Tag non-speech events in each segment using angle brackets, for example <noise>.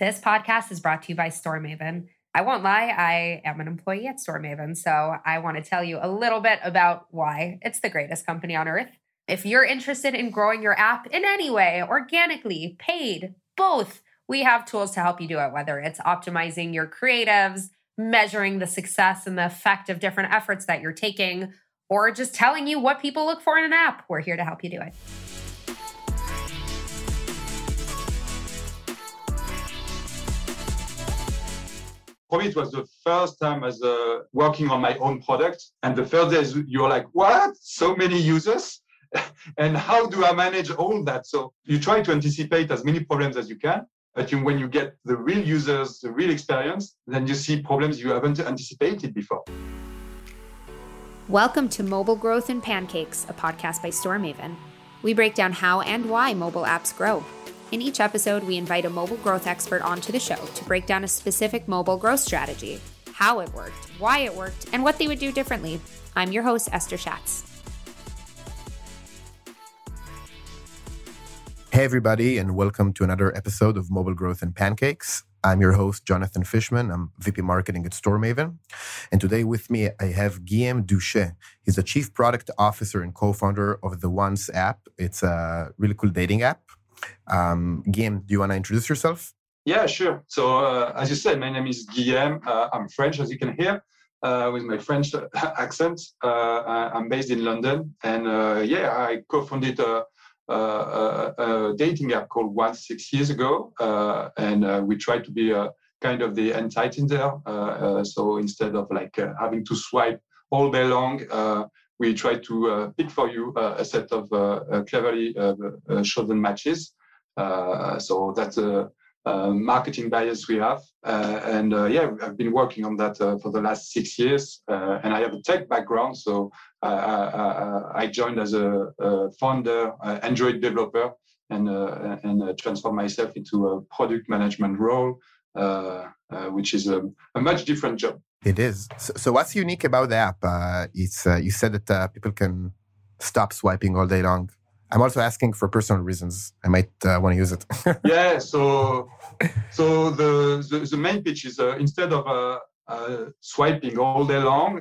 This podcast is brought to you by StoreMaven. I won't lie, I am an employee at StoreMaven, so I want to tell you a little bit about why it's the greatest company on earth. If you're interested in growing your app in any way, organically, paid, both, we have tools to help you do it, whether it's optimizing your creatives, measuring the success and the effect of different efforts that you're taking, or just telling you what people look for in an app. We're here to help you do it. Me, it was the first time as uh, working on my own product. And the first days, you're like, what? So many users? <laughs> and how do I manage all that? So you try to anticipate as many problems as you can. But you, when you get the real users, the real experience, then you see problems you haven't anticipated before. Welcome to Mobile Growth and Pancakes, a podcast by StoreMaven. We break down how and why mobile apps grow in each episode, we invite a mobile growth expert onto the show to break down a specific mobile growth strategy, how it worked, why it worked, and what they would do differently. I'm your host, Esther Schatz. Hey, everybody, and welcome to another episode of Mobile Growth and Pancakes. I'm your host, Jonathan Fishman. I'm VP Marketing at StoreMaven. And today with me, I have Guillaume Duché. He's a Chief Product Officer and co founder of the Once app. It's a really cool dating app um, Guillaume, do you want to introduce yourself? Yeah, sure. So, uh, as you said, my name is Guillaume. Uh, I'm French, as you can hear, uh, with my French <laughs> accent. Uh, I'm based in London. And uh, yeah, I co founded a, a, a, dating app called Once six years ago. Uh, and we tried to be kind of the anti-Tinder. so, instead of like having to swipe all day long, we try to uh, pick for you uh, a set of uh, uh cleverly uh, uh, chosen matches. so that's a, marketing bias we have. and yeah, I've been working on that for the last six years. and I have a tech background, so I joined as a, a founder, Android developer, and uh, and uh, myself into a product management role, uh, which is a, a, much different job. It is. So, so what's unique about the app? Uh, it's uh, you said that uh, people can stop swiping all day long. I'm also asking for personal reasons. I might uh, want to use it. <laughs> yeah. So, so the the, the main pitch is uh, instead of uh, swiping all day long,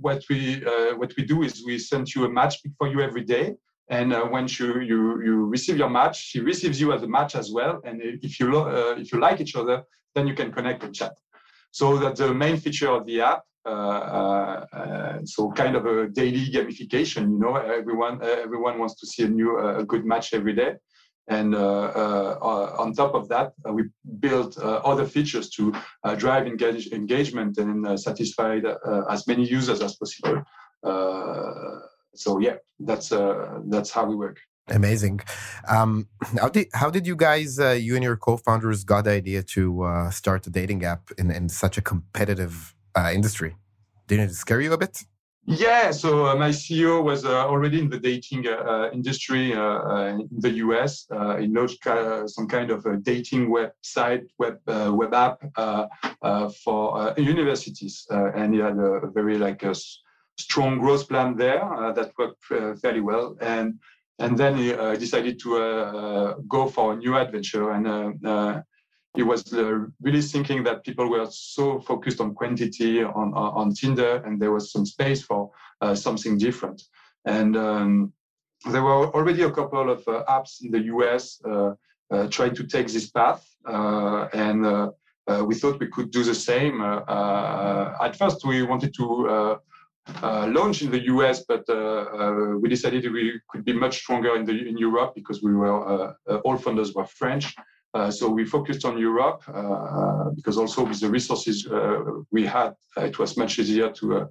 what we what we do is we send you a match for you every day. And when you, you you receive your match, she receives you as a match as well. And if you lo- if you like each other, then you can connect and chat. So that's the main feature of the app. Uh, uh, uh, so kind of a daily gamification. You know, everyone everyone wants to see a new uh, a good match every day. And uh, uh, on top of that, we built other features to drive engage, engagement and satisfy as many users as possible. so yeah, that's that's how we work. Amazing. Um, how did how did you guys, uh, you and your co-founders, got the idea to uh, start a dating app in, in such a competitive uh, industry? Didn't it scare you a bit? Yeah. So uh, my CEO was uh, already in the dating uh, industry in the US. he launched some kind of a dating website, web web app for universities, and he had a, very like a strong growth plan there that worked fairly well and and then he uh, decided to uh, uh, go for a new adventure and he was uh, really thinking that people were so focused on quantity on, on, on Tinder, and there was some space for uh, something different. And um, there were already a couple of uh, apps in the US trying to take this path, and we thought we could do the same. at first, we wanted to uh, launched in the US, but uh, uh, we decided we could be much stronger in the in Europe because we were uh, uh, all funders were French. Uh, so we focused on Europe because also with the resources we had, it was much easier to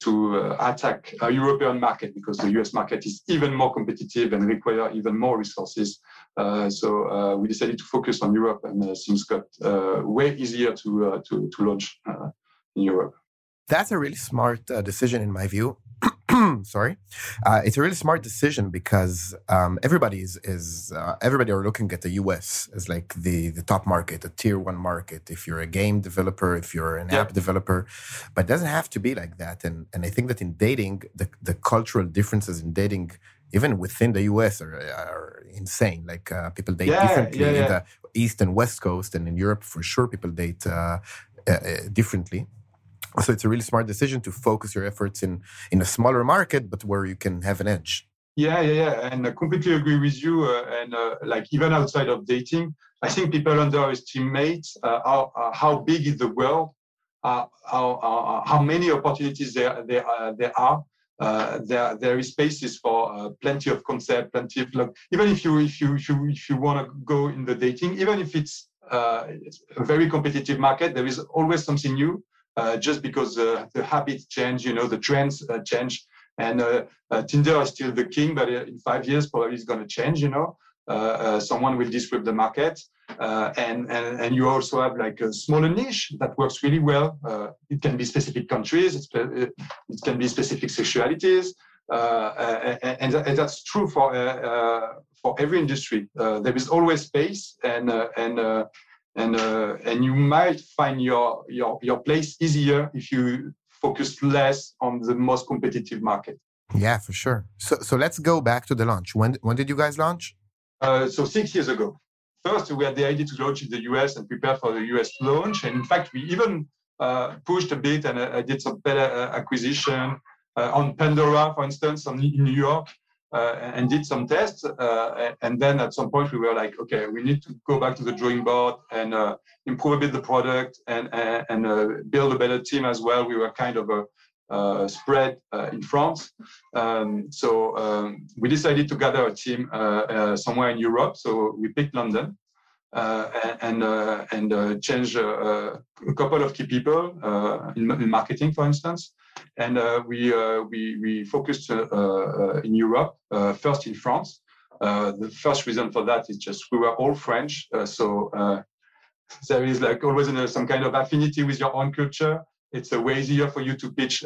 to attack a European market because the US market is even more competitive and require even more resources. so we decided to focus on Europe, and things got way easier to to to launch in Europe. That's a really smart uh, decision, in my view. <clears throat> Sorry, uh, it's a really smart decision because um, everybody is, is uh, everybody are looking at the U.S. as like the the top market, the tier one market. If you're a game developer, if you're an yeah. app developer, but it doesn't have to be like that. And and I think that in dating, the the cultural differences in dating even within the US are, are insane. Like uh, people date yeah, differently yeah, yeah. in the East and West Coast, and in Europe for sure people date uh, uh, differently. So it's a really smart decision to focus your efforts in in a smaller market, but where you can have an edge. Yeah, yeah, yeah, and I completely agree with you. Uh, and uh, like even outside of dating, I think people underestimate uh, how uh, how big is the world, uh, how uh, how many opportunities there there there are. there there is spaces for plenty of concept, plenty of even if you if you if you if you want to go in the dating, even if it's a very competitive market, there is always something new. Just because the habits change, you know, the trends change and uh, uh, Tinder is still the king, but in five years, probably it's going to change, you know. Uh, someone will disrupt the market. and, and, and you also have like a smaller niche that works really well. it can be specific countries, it can be specific sexualities. Uh, and, and, that's true for uh, for every industry. Uh, there is always space, and and and and you might find your your your place easier if you focus less on the most competitive market. Yeah, for sure. So, so let's go back to the launch. When, when did you guys launch? Uh, so six years ago. First, we had the idea to launch in the US and prepare for the US launch. And in fact, we even uh, pushed a bit and uh, I did some better uh, acquisition uh, on Pandora, for instance, on, in New York. Uh, and did some tests. Uh, and then at some point we were like, okay, we need to go back to the drawing board and uh, improve a bit the product and and build a better team as well. We were kind of a uh, spread uh, in France. Um, so um, we decided to gather a team uh, somewhere in Europe. So we picked London and and, and change a couple of key people in, in, marketing, for instance and uh, we uh, we we focused uh, in Europe first in France. the first reason for that is just we were all French, so <laughs> there is like always some kind of affinity with your own culture. It's a way easier for you to pitch,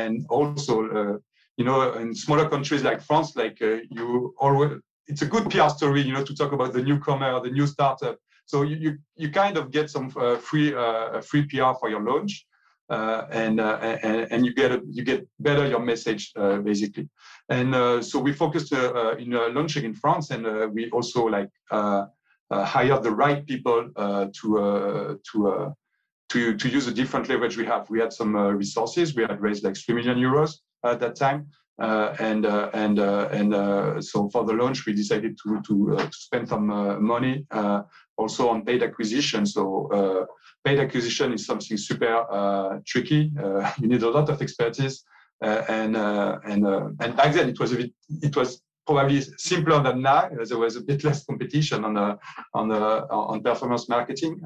and also you know, in smaller countries like France, like uh, you always, it's a good PR story, you know, to talk about the newcomer, the new startup. So you you, you kind of get some uh, free uh, free PR for your launch, uh, and, uh, and, and you get a, you get better your message uh, basically. And uh, so we focused uh, uh, in launching in France, and we also like hired the right people to to to, to use a different leverage we have. We had some uh, resources. We had raised like 3 million euros at that time. Uh, and uh, and and so for the launch, we decided to to, to spend some money also on paid acquisition. So paid acquisition is something super uh, tricky. Uh, <laughs> you need a lot of expertise, uh, and and and back then it was a bit, it was probably simpler than now. There was a bit less competition on the on the on performance marketing.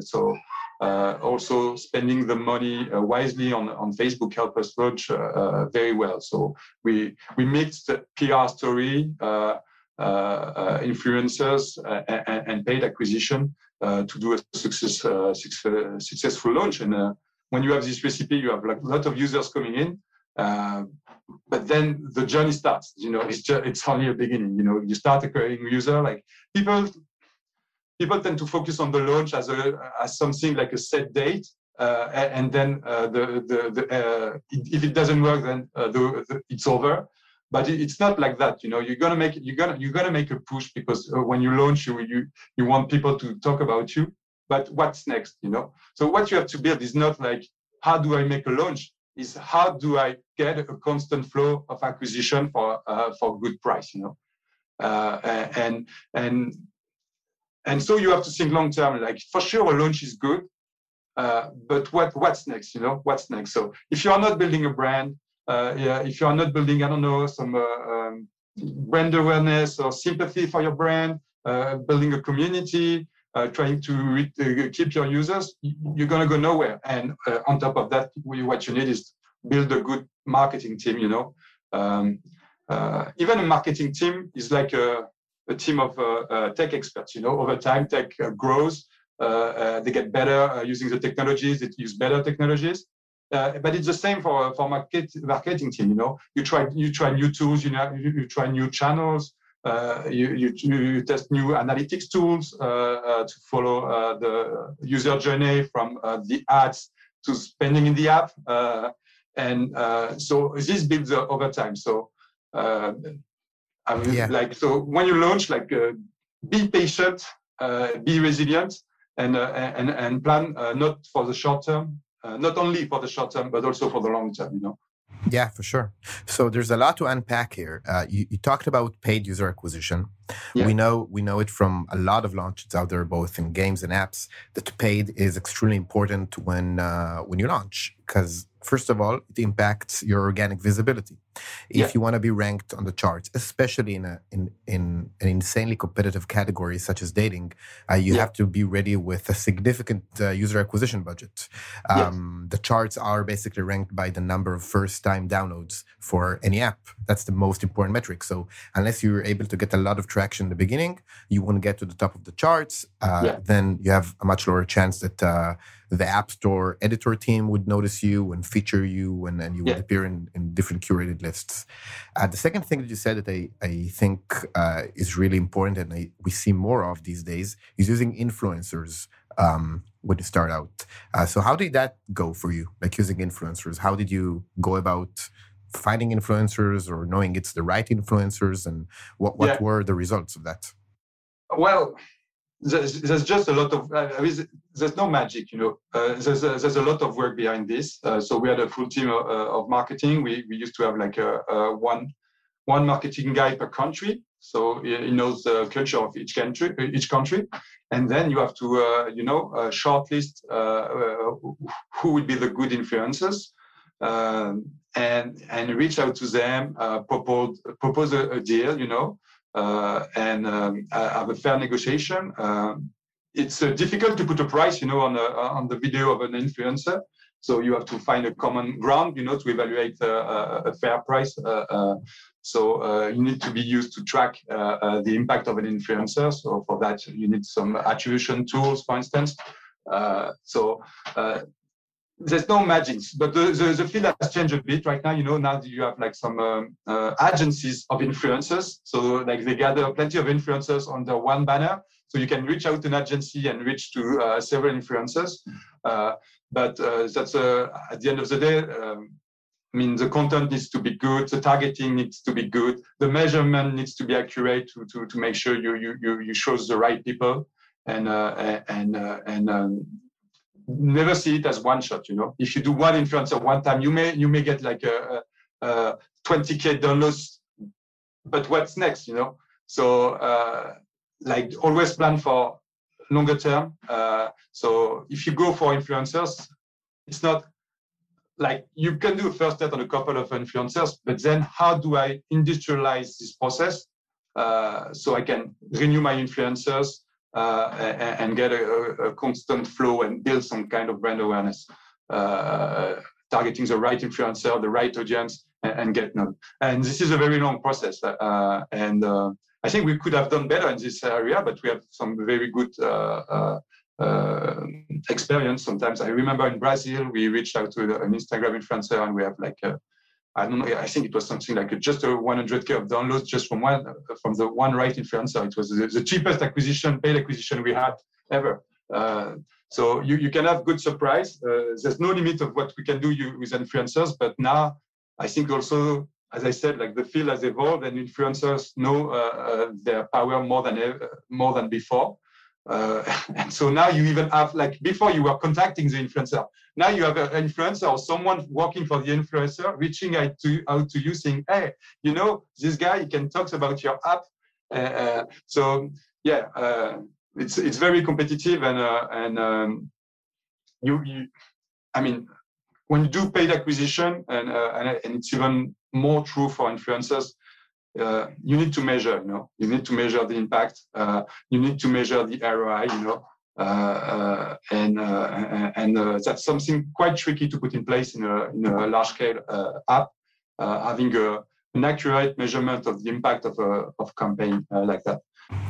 so uh, also spending the money uh, wisely on, on Facebook helped us launch uh, very well. So we we mixed PR story, influencers, and, and, paid acquisition uh, to do a success, uh, success, successful launch. And uh, when you have this recipe, you have like a lot of users coming in. but then the journey starts. You know, it's just it's only a beginning. You know, you start acquiring user. Like people, people tend to focus on the launch as a as something like a set date, uh, and then uh, the the, the uh, if it doesn't work, then the, the, it's over. But it's not like that you know you're gonna make you're gonna you're gonna make a push because uh, when you launch you you you want people to talk about you. But what's next you know? So what you have to build is not like how do i make a launch? Is how do i get a constant flow of acquisition for uh, for good price you know? Uh, and and and so you have to think long term like for sure a launch is good uh, but what what's next you know what's next so if you are not building a brand uh, yeah, if you are not building, I don't know, some uh, um, brand awareness or sympathy for your brand, uh, building a community, trying to keep your users, you're going to go nowhere. And on top of that, what you need is build a good marketing team. You know, um, even a marketing team is like a, a team of tech experts. You know, over time, tech grows. Uh, they get better uh, using the technologies. They use better technologies. Uh, but it's the same for for market, marketing team. You know, you try you try new tools. You know, you, you try new channels. Uh, you, you, you, test new analytics tools uh, uh to follow uh, the user journey from uh, the ads to spending in the app. and so this builds over time. So Uh, I mean, yeah. like so when you launch, like uh, be patient, uh, be resilient, and uh, and and plan uh, not for the short term, uh, not only for the short term, but also for the long term. You know. Yeah, for sure. So there's a lot to unpack here. Uh, you, you, talked about paid user acquisition. Yeah. We know we know it from a lot of launches out there, both in games and apps, that paid is extremely important when uh, when you launch because First of all, it impacts your organic visibility. If yeah. you want to be ranked on the charts, especially in a in, in an insanely competitive category such as dating, uh, you yeah. have to be ready with a significant uh, user acquisition budget. Um, yes. The charts are basically ranked by the number of first-time downloads for any app. That's the most important metric. So unless you're able to get a lot of traction in the beginning, you want to get to the top of the charts. Uh, yeah. Then you have a much lower chance that uh, the App Store editor team would notice you and feature you, and then you would appear in, in different curated lists. Uh, the second thing that you said that I, I think uh, is really important and I, we see more of these days is using influencers um, when you start out. Uh, so, how did that go for you, like using influencers? How did you go about finding influencers or knowing it's the right influencers, and what, what yeah. were the results of that? Well, there's, there's, just a lot of uh, there's no magic you know. Uh, there's, a, there's a lot of work behind this. Uh, so we had a full team of, uh, of marketing. We, we used to have like a, a, one one marketing guy per country. So he knows the culture of each country each country. And then you have to uh, you know shortlist uh, who would be the good influencers. Um, and and reach out to them propose propose a, a deal you know uh, and um, have a fair negotiation. Um, it's uh, difficult to put a price, you know, on, a, on the video of an influencer. So you have to find a common ground, you know, to evaluate uh, a fair price. so you need to be used to track the impact of an influencer. So for that, you need some attribution tools, for instance. so there's no magic, but the, the, the, field has changed a bit right now. You know, now you have like some um, uh, agencies of influencers. So like they gather plenty of influencers under one banner. So you can reach out to an agency and reach to uh, several influencers. Uh, but uh, that's uh, at the end of the day. Um, I mean, the content needs to be good, the targeting needs to be good, the measurement needs to be accurate to, to, to make sure you, you, you, you show the right people and uh, and and um, never see it as one shot. You know, if you do one influencer one time, you may you may get like a, a, a 20k downloads, but what's next? You know, so uh, like always plan for longer term. Uh, so if you go for influencers, it's not like you can do a first step on a couple of influencers, but then how do I industrialize this process uh, so I can renew my influencers, and, and, get a, a, constant flow and build some kind of brand awareness, uh, targeting the right influencer, the right audience, and, and, get known. And this is a very long process. Uh, and I think we could have done better in this area, but we have some very good uh, uh, experience. Sometimes I remember in Brazil, we reached out to an Instagram influencer and we have like a, I don't know. I think it was something like just a 100k of downloads just from one from the one right influencer. It was the, cheapest acquisition, paid acquisition we had ever. Uh, so you, you can have good surprise. Uh, there's no limit of what we can do with influencers, but now I think also, as I said, like the field has evolved and influencers know uh, uh their power more than ever, more than before. Uh, <laughs> and so now you even have like before you were contacting the influencer. Now you have an influencer or someone working for the influencer reaching out to out to you saying, "Hey, you know this guy he can talk about your app." Uh, uh so yeah, uh, it's it's very competitive and uh, and um, you you, I mean, when you do paid acquisition and and, and it's even more true for influencers uh, you need to measure, you know, you need to measure the impact, uh, you need to measure the ROI, you know, uh, uh and uh, and uh, that's something quite tricky to put in place in a, in a large scale app, having a, an accurate measurement of the impact of a of campaign like that.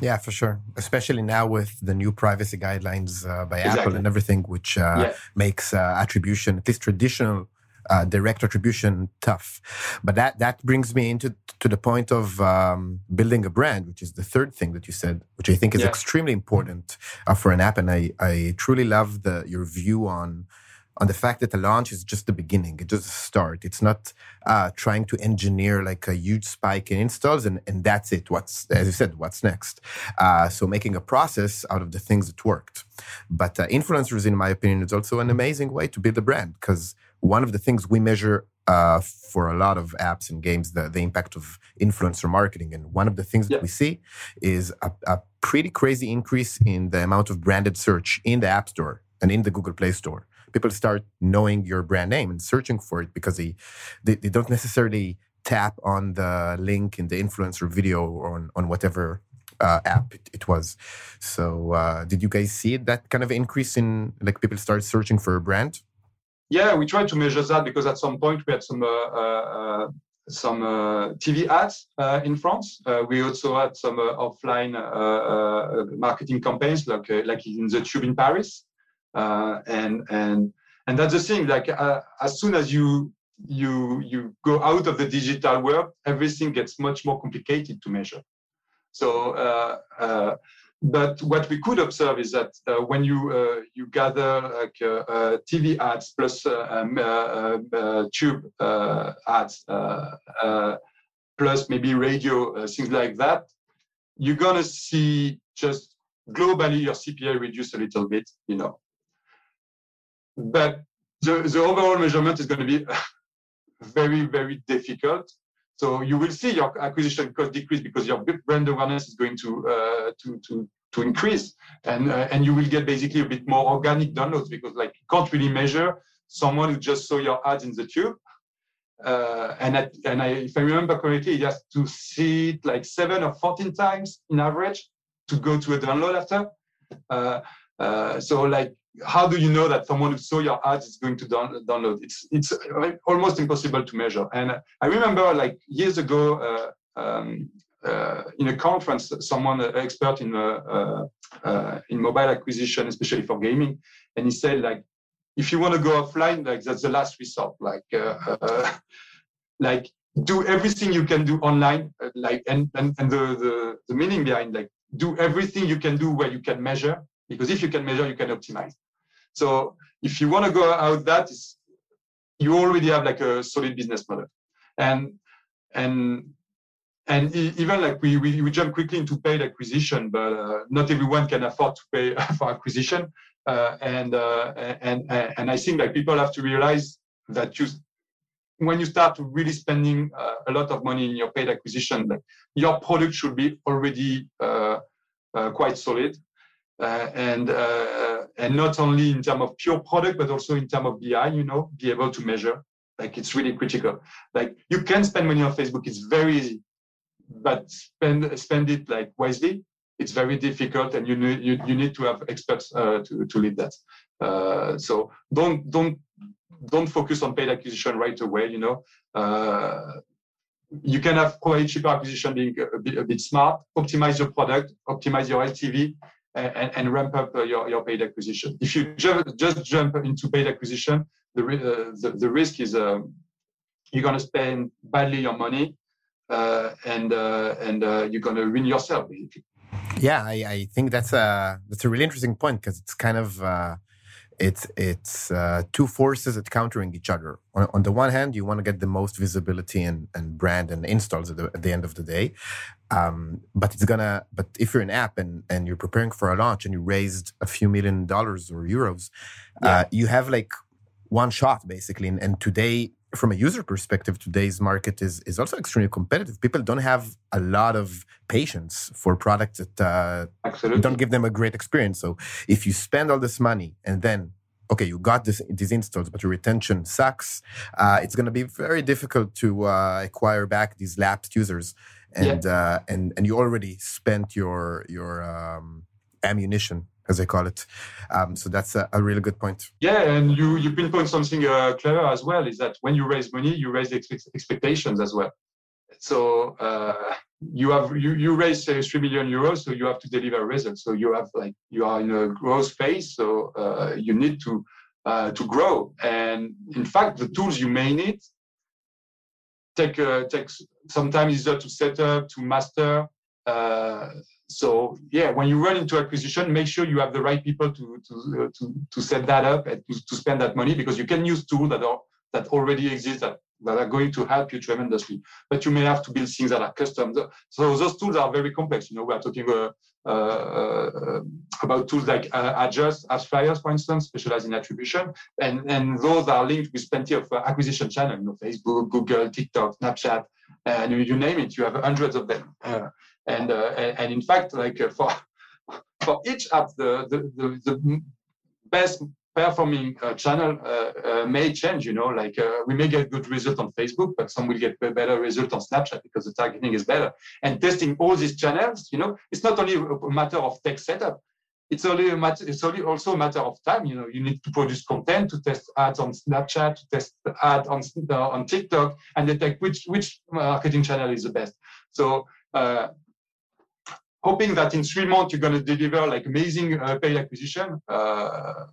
Yeah, for sure. Especially now with the new privacy guidelines by exactly. Apple and everything, which yeah. makes attribution, at least traditional uh, direct attribution tough. But that that brings me into to the point of um, building a brand, which is the third thing that you said, which I think is yeah. extremely important uh, for an app. And I I truly love the your view on on the fact that the launch is just the beginning, it's just a start. It's not uh, trying to engineer like a huge spike in installs and, and that's it. What's, as you said, what's next? Uh, so making a process out of the things that worked. But uh, influencers, in my opinion, is also an amazing way to build a brand because one of the things we measure uh, for a lot of apps and games the, the impact of influencer marketing. And one of the things yeah. that we see is a, a, pretty crazy increase in the amount of branded search in the App Store and in the Google Play Store. People start knowing your brand name and searching for it because they, they, they don't necessarily tap on the link in the influencer video or on, on whatever uh, app it, it, was. So, uh, did you guys see that kind of increase in like people start searching for a brand? Yeah, we tried to measure that because at some point we had some uh, uh some uh, TV ads uh, in France. Uh, we also had some uh, offline uh, marketing campaigns, like like in the Tube in Paris, and and and that's the thing. Like as soon as you you you go out of the digital world, everything gets much more complicated to measure. So but what we could observe is that uh, when you uh, you gather like uh, uh TV ads plus uh, um, uh, tube ads plus maybe radio things like that, you're gonna see just globally your CPA reduce a little bit, you know. But the, the overall measurement is going to be <laughs> very very difficult so you will see your acquisition cost decrease because your brand awareness is going to uh, to to to increase, and uh, and you will get basically a bit more organic downloads because like you can't really measure someone who just saw your ads in the tube. Uh, and at, and I, if I remember correctly, has to see it like seven or fourteen times in average to go to a download after. Uh, uh, so like how do you know that someone who saw your ads is going to down, download? It's it's almost impossible to measure. And I remember like years ago uh, um, uh, in a conference, someone an expert in uh, uh, uh, in mobile acquisition, especially for gaming, and he said like if you want to go offline, like that's the last resort. Like uh, <laughs> like do everything you can do online, like and and, and the, the the meaning behind like do everything you can do where you can measure because if you can measure, you can optimize. So if you want to go out that, you already have like a solid business model. And and and even like we, we, we jump quickly into paid acquisition, but uh, not everyone can afford to pay <laughs> for acquisition. Uh, and, uh, and and I think like people have to realize that you when you start really spending uh, a lot of money in your paid acquisition, like your product should be already uh, uh, quite solid. Uh, and uh, and not only in terms of pure product, but also in terms of BI, you know, be able to measure. Like it's really critical. Like you can spend money on Facebook; it's very easy, but spend spend it like wisely. It's very difficult, and you need you, you need to have experts uh, to to lead that. Uh, so don't don't don't focus on paid acquisition right away. You know, uh, you can have probably cheaper acquisition being a bit, a bit smart. Optimize your product, optimize your LTV, and, and ramp up uh, your, your paid acquisition. If you just, just jump into paid acquisition, the, uh, the, the risk is um, you're going to spend badly your money uh, and uh, and uh, you're going to ruin yourself. Yeah, I, I, think that's a that's a really interesting point because it's kind of uh, it's it's uh, two forces that countering each other. On, on, the one hand, you want to get the most visibility and, and brand and installs at the, at the end of the day, um, but it's gonna. But if you're an app and and you're preparing for a launch and you raised a few million dollars or euros, yeah. uh, you have like one shot basically. And, and today from a user perspective, today's market is is also extremely competitive. People don't have a lot of patience for products that uh, don't give them a great experience. So if you spend all this money and then okay, you got this, these installs, but your retention sucks, uh, it's going to be very difficult to uh, acquire back these lapsed users, and yeah. Uh, and and you already spent your your um, ammunition as they call it. Um, so that's a, a, really good point. Yeah, and you you pinpoint something uh, clever as well. Is that when you raise money, you raise ex- expectations as well. So uh, you have you you raise say three million euros, so you have to deliver results. So you have like you are in a growth phase, so uh, you need to uh, to grow. And in fact, the tools you may need take uh, take some time either to set up to master. So yeah, when you run into acquisition, make sure you have the right people to to uh, to, to set that up and to, to spend that money because you can use tools that are that already exist that, that are going to help you tremendously. But you may have to build things that are custom. So those tools are very complex. You know, we are talking uh, uh, uh about tools like uh, Adjust, AppsFlyers, for instance, specialized in attribution, and and those are linked with plenty of uh, acquisition channels. You know, Facebook, Google, TikTok, Snapchat, and you name it. You have hundreds of them. And, and and in fact, like for <laughs> for each app, the the, the, the best performing uh, channel uh, uh, may change. You know, like we may get good result on Facebook, but some will get better result on Snapchat because the targeting is better. And testing all these channels, you know, it's not only a matter of tech setup. It's only a matter. It's only also a matter of time. You know, you need to produce content to test ads on Snapchat, to test ads on on TikTok, and detect which which marketing channel is the best. So uh, hoping that in three months you're going to deliver like amazing uh, paid acquisition. Uh,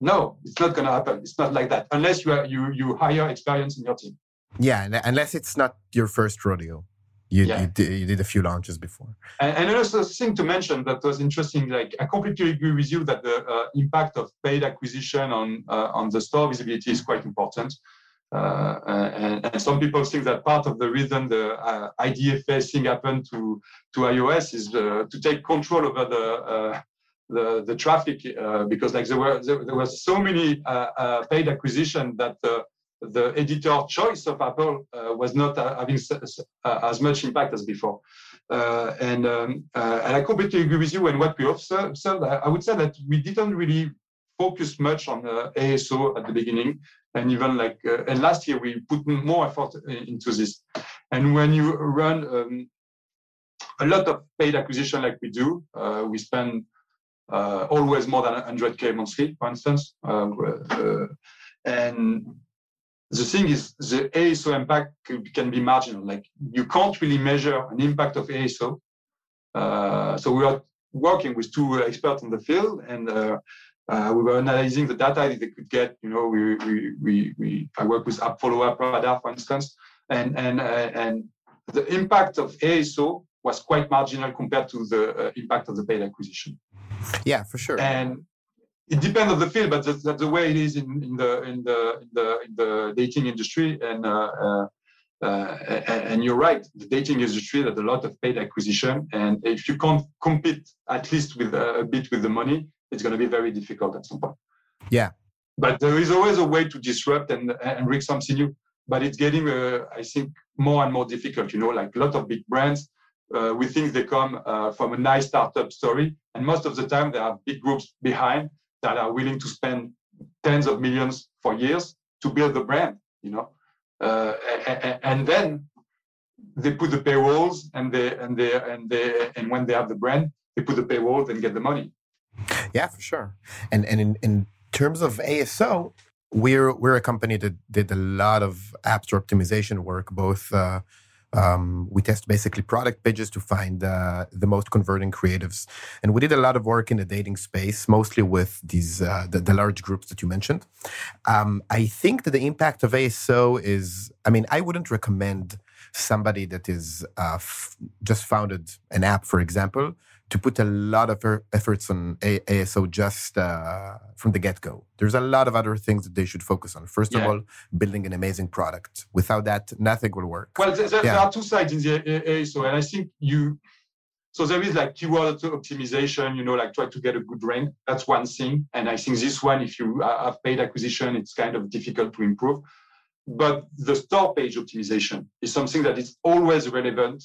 no, it's not going to happen. It's not like that unless you are, you you hire experience in your team. Yeah, unless it's not your first rodeo. You, yeah. you, did, you did a few launches before. And, and another thing to mention that was interesting, like I completely agree with you that the uh, impact of paid acquisition on uh, on the store visibility is quite important. Uh, and, and, some people think that part of the reason the uh, IDFA thing happened to to iOS is uh, to take control over the uh, the, the traffic uh, because like there were there, there was so many uh, uh, paid acquisition that the editor choice of Apple uh, was not uh, having uh, as much impact as before. and um, and I completely agree with you. And what we observed, I would say that we didn't really focus much on ASO at the beginning, and even like and last year we put more effort into this. And when you run um, a lot of paid acquisition like we do, we spend uh, always more than 100k monthly, for instance. Uh, uh, and the thing is, the ASO impact can be marginal. Like you can't really measure an impact of ASO. so we are working with two experts in the field, and uh, we were analyzing the data that they could get. You know, we we we, we I work with App Follower Radar, for instance, and and uh, and the impact of ASO was quite marginal compared to the uh, impact of the paid acquisition. Yeah, for sure. And it depends on the field, but that's, that's the way it is in, in the in the in the in the dating industry. And uh, uh, uh and you're right, the dating industry has a lot of paid acquisition, and if you can't compete at least with a bit with the money, it's going to be very difficult at some point. Yeah. But there is always a way to disrupt and and bring something new. But it's getting, uh, I think, more and more difficult. You know, like a lot of big brands uh, we think they come uh, from a nice startup story. And most of the time, there are big groups behind that are willing to spend tens of millions for years to build the brand, you know. Uh, and, and, then they put the paywalls and they and they and they and when they have the brand, they put the paywall and get the money. Yeah, for sure. And and in, in terms of ASO, we're we're a company that did a lot of app store optimization work, both uh, um, we test basically product pages to find uh, the most converting creatives, and we did a lot of work in the dating space, mostly with these uh, the, the, large groups that you mentioned. Um, I think that the impact of ASO is, I mean, I wouldn't recommend somebody that is uh, f- just founded an app, for example, to put a lot of er, efforts on a- ASO just uh, from the get go. There's a lot of other things that they should focus on. First yeah. of all, building an amazing product. Without that, nothing will work. Well, there, yeah. there are two sides in the ASO, and I think you. So there is like keyword optimization, you know, like try to get a good rank. That's one thing. And I think this one, if you have paid acquisition, it's kind of difficult to improve. But the store page optimization is something that is always relevant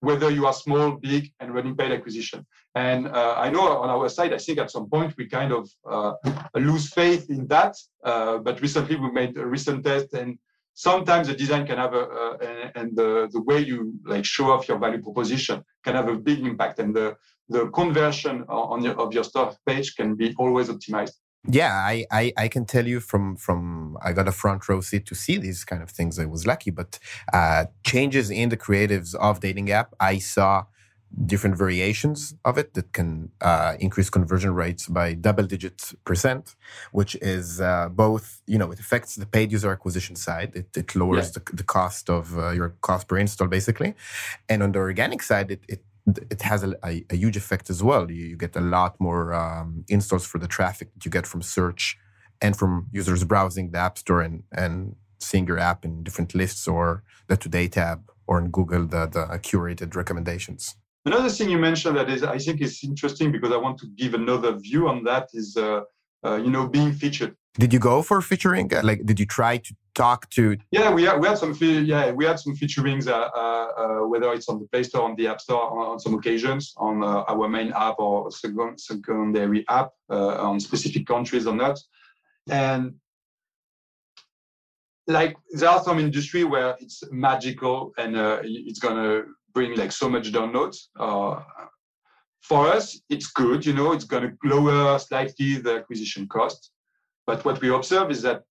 whether you are small, big, and running paid acquisition. And uh, I know on our side, I think at some point we kind of uh, lose faith in that. Uh, but recently we made a recent test, and sometimes the design can have a, and the, the way you like show off your value proposition can have a big impact, and the the conversion on your, of your store page can be always optimized. Yeah, I, I, I can tell you from from I got a front row seat to see these kind of things. I was lucky, but uh, changes in the creatives of dating app, I saw different variations of it that can uh, increase conversion rates by double digit percent, which is uh, both, you know, it affects the paid user acquisition side. It, it lowers yeah. the, the cost of uh, your cost per install, basically. And on the organic side, it, it it has a, a, a huge effect as well. You, you get a lot more um, installs for the traffic that you get from search and from users browsing the App Store and, and seeing your app in different lists or the Today tab or in Google, the, the curated recommendations. Another thing you mentioned that is, I think is interesting because I want to give another view on that is, uh, uh, you know, being featured. Did you go for featuring? Like, did you try to talk to? Yeah, we had, we had some yeah we had some featurings, uh, uh, whether it's on the Play Store, on the App Store, on, on some occasions, on uh, our main app or second, secondary app, uh, on specific countries or not, and like there are some industry where it's magical and uh, it's gonna bring like so much downloads. Uh, for us, it's good, you know, it's gonna lower slightly the acquisition cost. But what we observe is that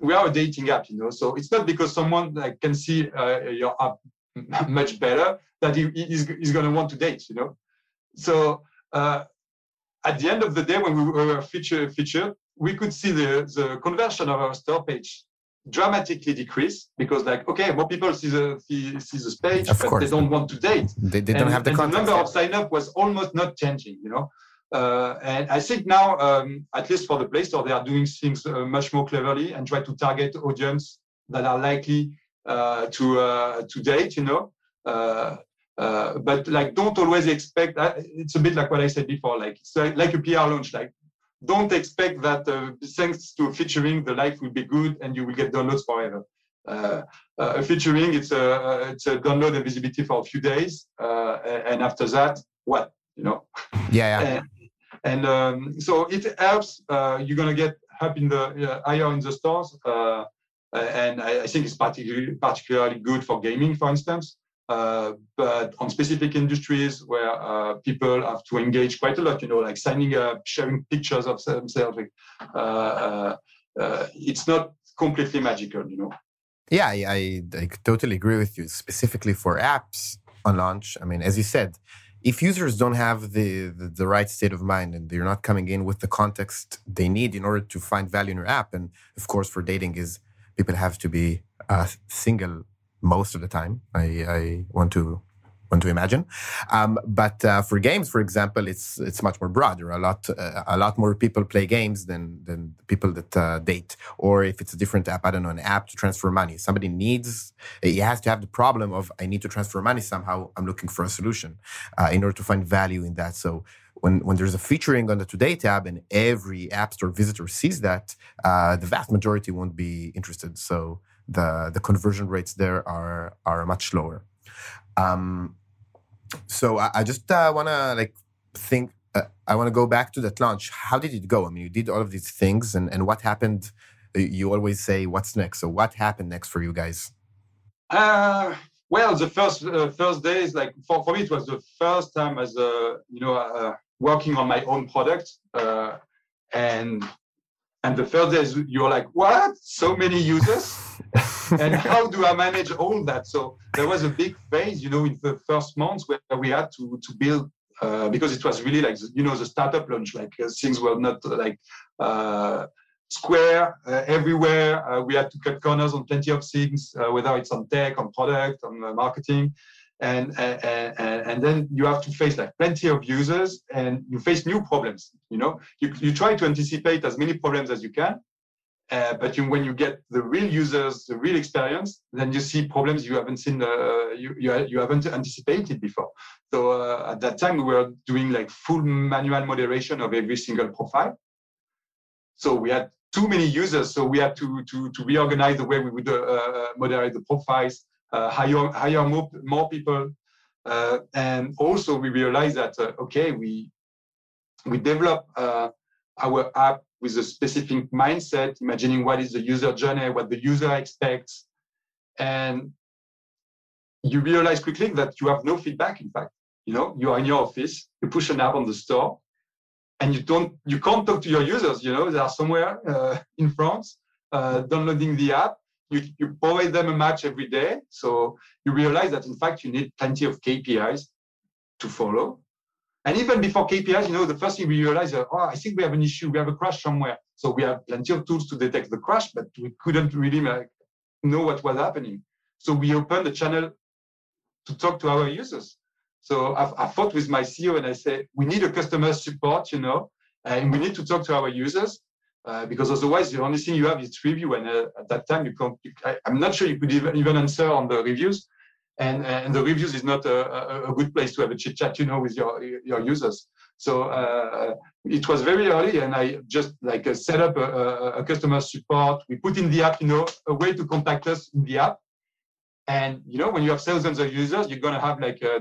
we are a dating app, you know, so it's not because someone like can see uh, your app <laughs> much better that he, is he's gonna want to date, you know. So uh, at the end of the day, when we were feature, featured, we could see the, the conversion of our store page dramatically decrease because like okay more people see the see, see the page of but course. they don't want to date they, they don't have the, and the number of sign up was almost not changing you know uh, and I think now, um, at least for the Play Store, they are doing things uh, much more cleverly and try to target audience that are likely uh, to uh, to date. You know, uh, uh, but like don't always expect. it's a bit like what I said before. Like it's like, like a PR launch. Like don't expect that uh, thanks to featuring, the life will be good and you will get downloads forever. Uh, uh, featuring, it's a, it's a download and visibility for a few days. Uh, and after that, what? You know? Yeah. yeah. And, um, so it helps. Uh, you're going to get up in the higher in the stores. and I, I, think it's particularly, particularly good for gaming, for instance. Uh, but on specific industries where uh, people have to engage quite a lot, you know, like signing up, sharing pictures of themselves, uh, uh, uh, it's not completely magical, you know. Yeah, I, I, I, totally agree with you. Specifically for apps on launch, I mean, as you said, if users don't have the, the, the right state of mind and they're not coming in with the context they need in order to find value in your app, and of course for dating is people have to be uh, single most of the time. I, I want to to imagine. Um, but uh, for games, for example, it's it's much more broad. There are a lot uh, a lot more people play games than than people that uh, date. Or if it's a different app, I don't know, an app to transfer money. Somebody needs he has to have the problem of I need to transfer money somehow. I'm looking for a solution uh, in order to find value in that. So. When, when there's a featuring on the Today tab and every App Store visitor sees that, uh, the vast majority won't be interested. So the the conversion rates there are are much lower. Um, so I, I just uh, want to like think. Uh, I want to go back to that launch. How did it go? I mean, you did all of these things, and and what happened? You always say, "What's next?" So what happened next for you guys? Uh, well, the first uh, first days, like for, for me, it was the first time as a you know uh, working on my own product, uh, and and the first days you're like, what? So many users? <laughs> and how do I manage all that? So there was a big phase, you know, in the first months where we had to to build uh, because it was really like you know the startup launch, like uh, things were not uh, like uh, square uh, everywhere. Uh, we had to cut corners on plenty of things, whether it's on tech, on product, on marketing and, and, and then you have to face like plenty of users and you face new problems you know? You, you try to anticipate as many problems as you can uh, but you, when you get the real users the real experience then you see problems you haven't seen uh, you, you, you haven't anticipated before. So uh, at that time we were doing like full manual moderation of every single profile. So we had too many users so we had to to, to reorganize the way we would uh, moderate the profiles hire hire more more people, uh, and also we realize that uh, okay we we develop our app with a specific mindset, imagining what is the user journey, what the user expects, and you realize quickly that you have no feedback. In fact, you know, you are in your office, you push an app on the store, and you don't, you can't talk to your users. You know, they are somewhere uh, in France uh, downloading the app, you, you provide them a match every day. So you realize that in fact you need plenty of KPIs to follow. And even before KPIs, you know, the first thing we realize is, oh, I think we have an issue. We have a crash somewhere. So we have plenty of tools to detect the crash, but we couldn't really like, know what was happening. So we opened the channel to talk to our users. So I, I fought with my CEO and I said, we need a customer support, you know, and we need to talk to our users. Uh, because otherwise the only thing you have is review and uh, at that time you can't you, I, am not sure you could even, even answer on the reviews and and the reviews is not a, a, a good place to have a chit chat you know with your your users. So uh, it was very early and i just like uh, set up a, a, customer support. We put in the app you know a way to contact us in the app. And you know when you have thousands of users you're going to have like uh,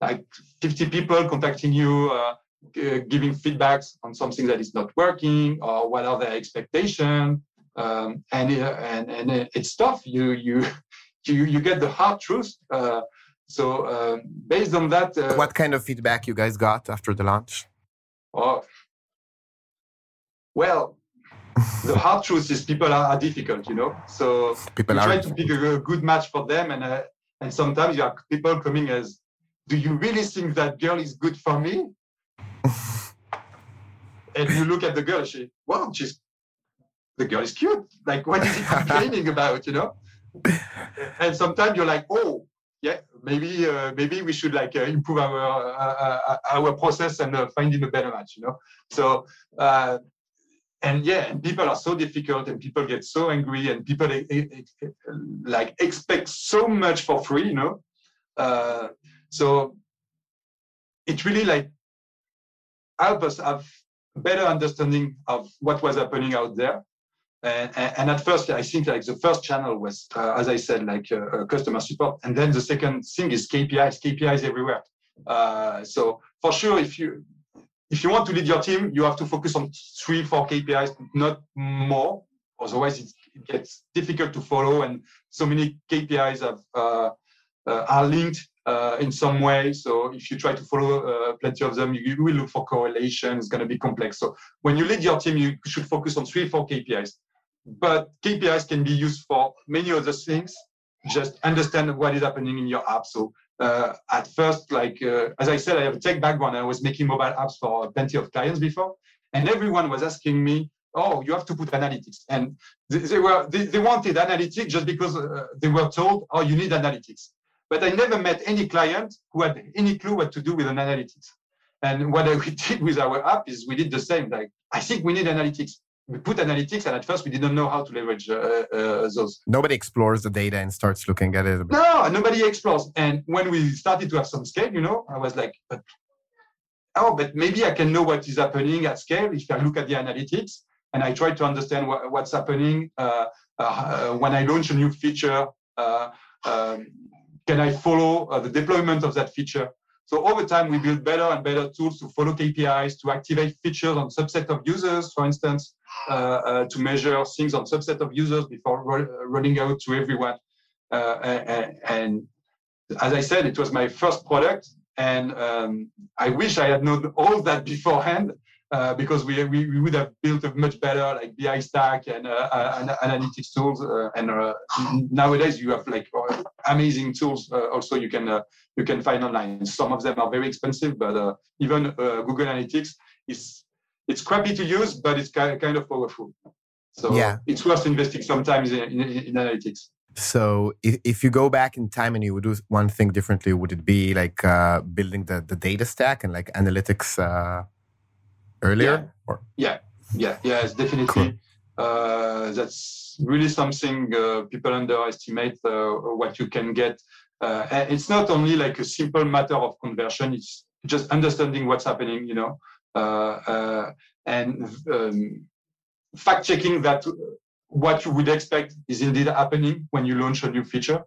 like 50 people contacting you uh, giving feedbacks on something that is not working or what are their expectations um, and uh, and and it's tough. You you <laughs> you you get the hard truth. Uh, so uh, based on that uh, what kind of feedback you guys got after the launch? Oh. Well <laughs> the hard truth is people are, are difficult you know? So people you try to pick a, a, good match for them and uh, and sometimes you have people coming as do you really think that girl is good for me <laughs> and you look at the girl, she, wow, she's, the girl is cute. Like, what is he <laughs> complaining about, you know? and sometimes you're like, oh, yeah, maybe uh, maybe we should like uh, improve our uh, uh our process and uh, finding a better match, you know. So uh, and yeah, and people are so difficult, and people get so angry, and people like expect so much for free, you know. so it really like help us have better understanding of what was happening out there. And, and, at first, I think like the first channel was, uh, as I said, like uh, uh customer support, and then the second thing is KPIs. KPIs everywhere. Uh, so for sure, if you if you want to lead your team, you have to focus on three, four KPIs, not more. Otherwise, it, gets difficult to follow, and so many KPIs have, uh, are linked uh, in some way. So if you try to follow uh, plenty of them, you, you, will look for correlation. It's going to be complex. So when you lead your team, you should focus on three, four KPIs. But KPIs can be used for many other things. Just understand what is happening in your app. So uh, at first, like uh, as I said, I have a tech background. I was making mobile apps for plenty of clients before, and everyone was asking me, "Oh, you have to put analytics." And they, they were they, they, wanted analytics just because uh, they were told, "Oh, you need analytics." But I never met any client who had any clue what to do with an analytics. And what we <laughs> did with our app is we did the same. Like, I think we need analytics. We put analytics, and at first we didn't know how to leverage uh, uh, those. Nobody explores the data and starts looking at it. No, nobody explores. And when we started to have some scale, you know, I was like, oh, but maybe I can know what is happening at scale if I look at the analytics and I try to understand what, what's happening uh, uh, when I launch a new feature. Uh, um, can I follow uh, the deployment of that feature? So over time, we build better and better tools to follow KPIs, to activate features on subset of users, for instance, uh, uh, to measure things on subset of users before ro- rolling out to everyone. Uh, and, and, as I said, it was my first product, and um, I wish I had known all that beforehand. Uh, because we, we, we, would have built a much better like BI stack and, uh, and analytics tools. Uh, and uh, nowadays you have like uh, amazing tools also you can you can find online. Some of them are very expensive, but even Google Analytics is it's crappy to use, but it's kind of powerful. So yeah. it's worth investing sometimes in, in, in analytics. So if, if you go back in time and you would do one thing differently, would it be like uh, building the, the data stack and like analytics uh, earlier? Yeah, or? yeah, yeah. It's definitely cool. uh, that's really something uh, people underestimate uh, what you can get. Uh, it's not only like a simple matter of conversion; it's just understanding what's happening, you know, uh, uh, and um, fact checking that what you would expect is indeed happening when you launch a new feature.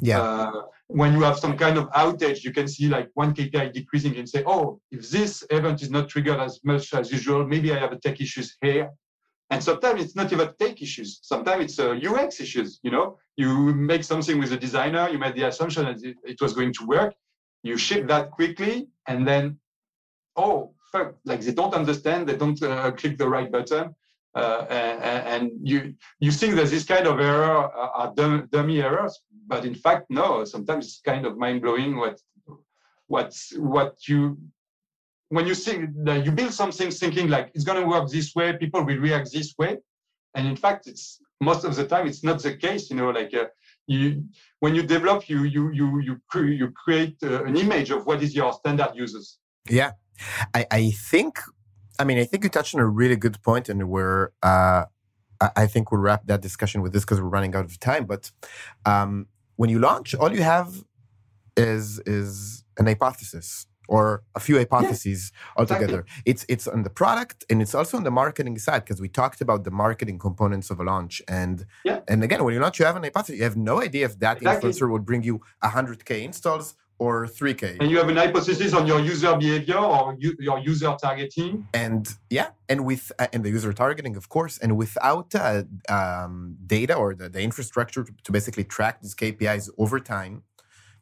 Yeah when you have some kind of outage, you can see like one KPI decreasing and say, oh, if this event is not triggered as much as usual, maybe I have a tech issues here. And sometimes it's not even tech issues. Sometimes it's uh, UX issues. You know, you make something with a designer, you made the assumption that it, it was going to work, you ship that quickly, and then, oh, fuck, like they don't understand, they don't uh, click the right button. Uh, and, you you think that this kind of error are dummy errors, but in fact, no. Sometimes it's kind of mind blowing what what what you when you think that you build something thinking like it's going to work this way, people will react this way, and in fact, it's most of the time it's not the case. You know, like uh, you when you develop, you you you you you create uh, an image of what is your standard users. Yeah, I I think. I mean, I think you touched on a really good point, and where uh, I think we'll wrap that discussion with this because we're running out of time. But um, when you launch, all you have is is an hypothesis or a few hypotheses yeah, altogether. Exactly. It's it's on the product and it's also on the marketing side because we talked about the marketing components of a launch. And yeah. and again, when you launch, you have an hypothesis. You have no idea if that exactly. influencer would bring you 100k installs or 3k. And you have an hypothesis on your user behavior or you, your user targeting. And yeah, and with uh, and the user targeting, of course, and without uh, um, data or the, the infrastructure to, to basically track these KPIs over time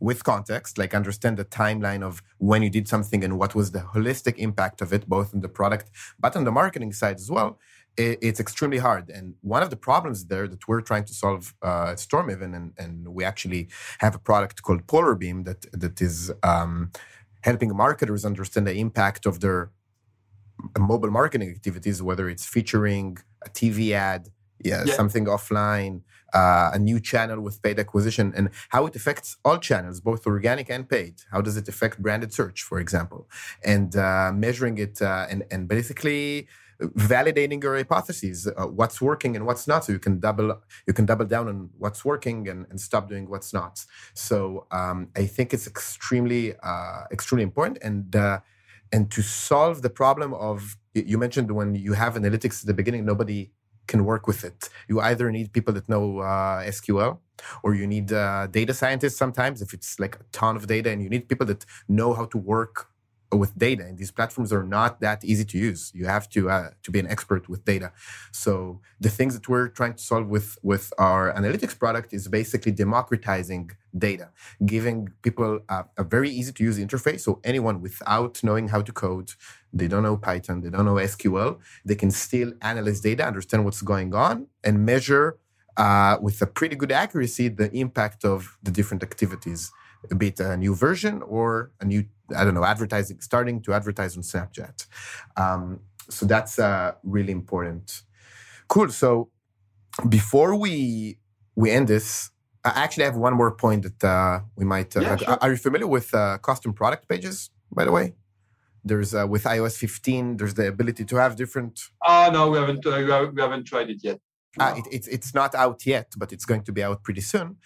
with context, like understand the timeline of when you did something and what was the holistic impact of it, both on the product but on the marketing side as well. It's extremely hard. And one of the problems there that we're trying to solve uh, at StoreMaven, and, and we actually have a product called Polar Beam that, that is um, helping marketers understand the impact of their mobile marketing activities, whether it's featuring a TV ad, yeah, yeah. something offline, uh, a new channel with paid acquisition, and how it affects all channels, both organic and paid. How does it affect branded search, for example, and uh, measuring it uh, and and basically validating your hypotheses uh, what's working and what's not so you can double you can double down on what's working and, and stop doing what's not so um, i think it's extremely uh, extremely important and uh, and to solve the problem of you mentioned when you have analytics at the beginning nobody can work with it. You either need people that know uh, SQL or you need uh, data scientists sometimes if it's like a ton of data and you need people that know how to work with data and these platforms are not that easy to use. You have to uh, to be an expert with data. So the things that we're trying to solve with with our analytics product is basically democratizing data giving people a, a very easy to use interface. So anyone without knowing how to code they don't know Python, they don't know SQL, they can still analyze data, understand what's going on, and measure uh, with a pretty good accuracy the impact of the different activities, be it a new version or a new, I don't know, advertising, starting to advertise on Snapchat. Um, so that's uh, really important. Cool. So before we we end this, I actually have one more point that uh, we might. Uh, yeah, sure. Are you familiar with uh, custom product pages, by the way? There's uh, with iOS 15, there's the ability to have different. Oh no, we haven't uh, we haven't tried it yet. No. Uh, it, it's it's not out yet, but it's going to be out pretty soon.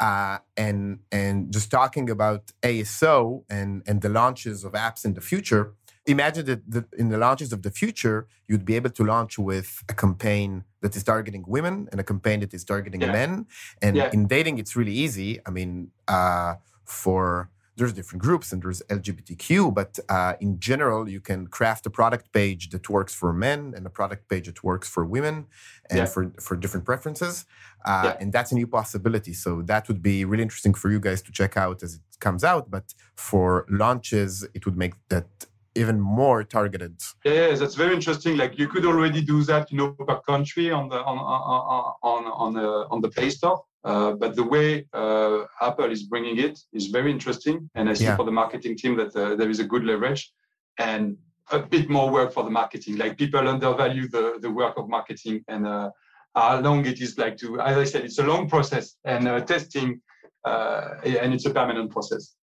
Uh, and and just talking about ASO and and the launches of apps in the future. Imagine that, that in the launches of the future, you'd be able to launch with a campaign that is targeting women and a campaign that is targeting yeah. men. And yeah. in dating, it's really easy. I mean, uh, for there's different groups and there's LGBTQ, but uh, in general, you can craft a product page that works for men and a product page that works for women and yeah. for, for different preferences. Uh, yeah. And that's a new possibility. So that would be really interesting for you guys to check out as it comes out. But for launches, it would make that even more targeted. Yeah, that's very interesting. Like you could already do that, you know, per country on the on on on on the on the Play Store. Uh, but the way uh, Apple is bringing it is very interesting, and I see yeah. for the marketing team that uh, there is a good leverage and a bit more work for the marketing. Like people undervalue the the work of marketing and uh, how long it is like to. As I said, it's a long process and uh, testing, and it's a permanent process.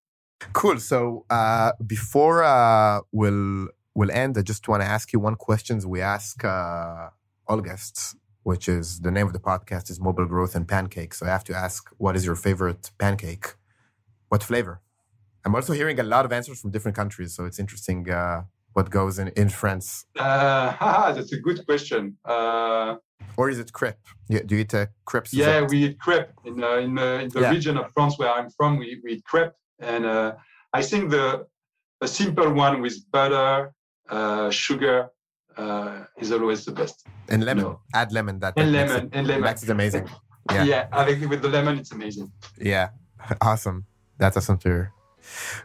Cool. So before we'll we'll end, I just want to ask you one question we ask all guests which is the name of the podcast is Mobile Growth and Pancakes. So I have to ask, what is your favorite pancake? What flavor? I'm also hearing a lot of answers from different countries, so it's interesting uh, what goes in in France. Uh, haha, <laughs> that's a good question. Uh, or is it crepe? Yeah, do you eat uh, crepes? Yeah, we eat crepe in, uh, in, uh, in the yeah. region of France where I'm from. We, we eat crepe, and uh, I think the a simple one with butter, uh, sugar, uh, is always the best. And lemon, no. add lemon. That and lemon, it, and lemon. That's amazing. <laughs> Yeah, yeah. I think with the lemon, it's amazing. Yeah, <laughs> awesome. That's awesome to hear.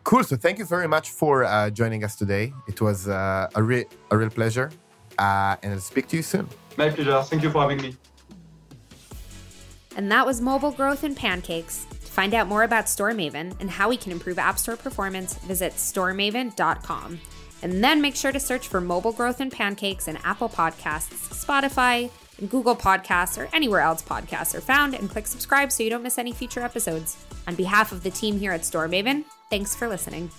Cool. So thank you very much for uh, joining us today. It was uh, a, re- a real pleasure, uh, and I'll speak to you soon. My pleasure. Thank you for having me. And that was mobile growth and pancakes. To find out more about StoreMaven and how we can improve App Store performance, visit storemaven.com. And then make sure to search for Mobile Growth and Pancakes in Apple Podcasts, Spotify, Google Podcasts or anywhere else podcasts are found, and click subscribe so you don't miss any future episodes. On behalf of the team here at Storemaven, thanks for listening.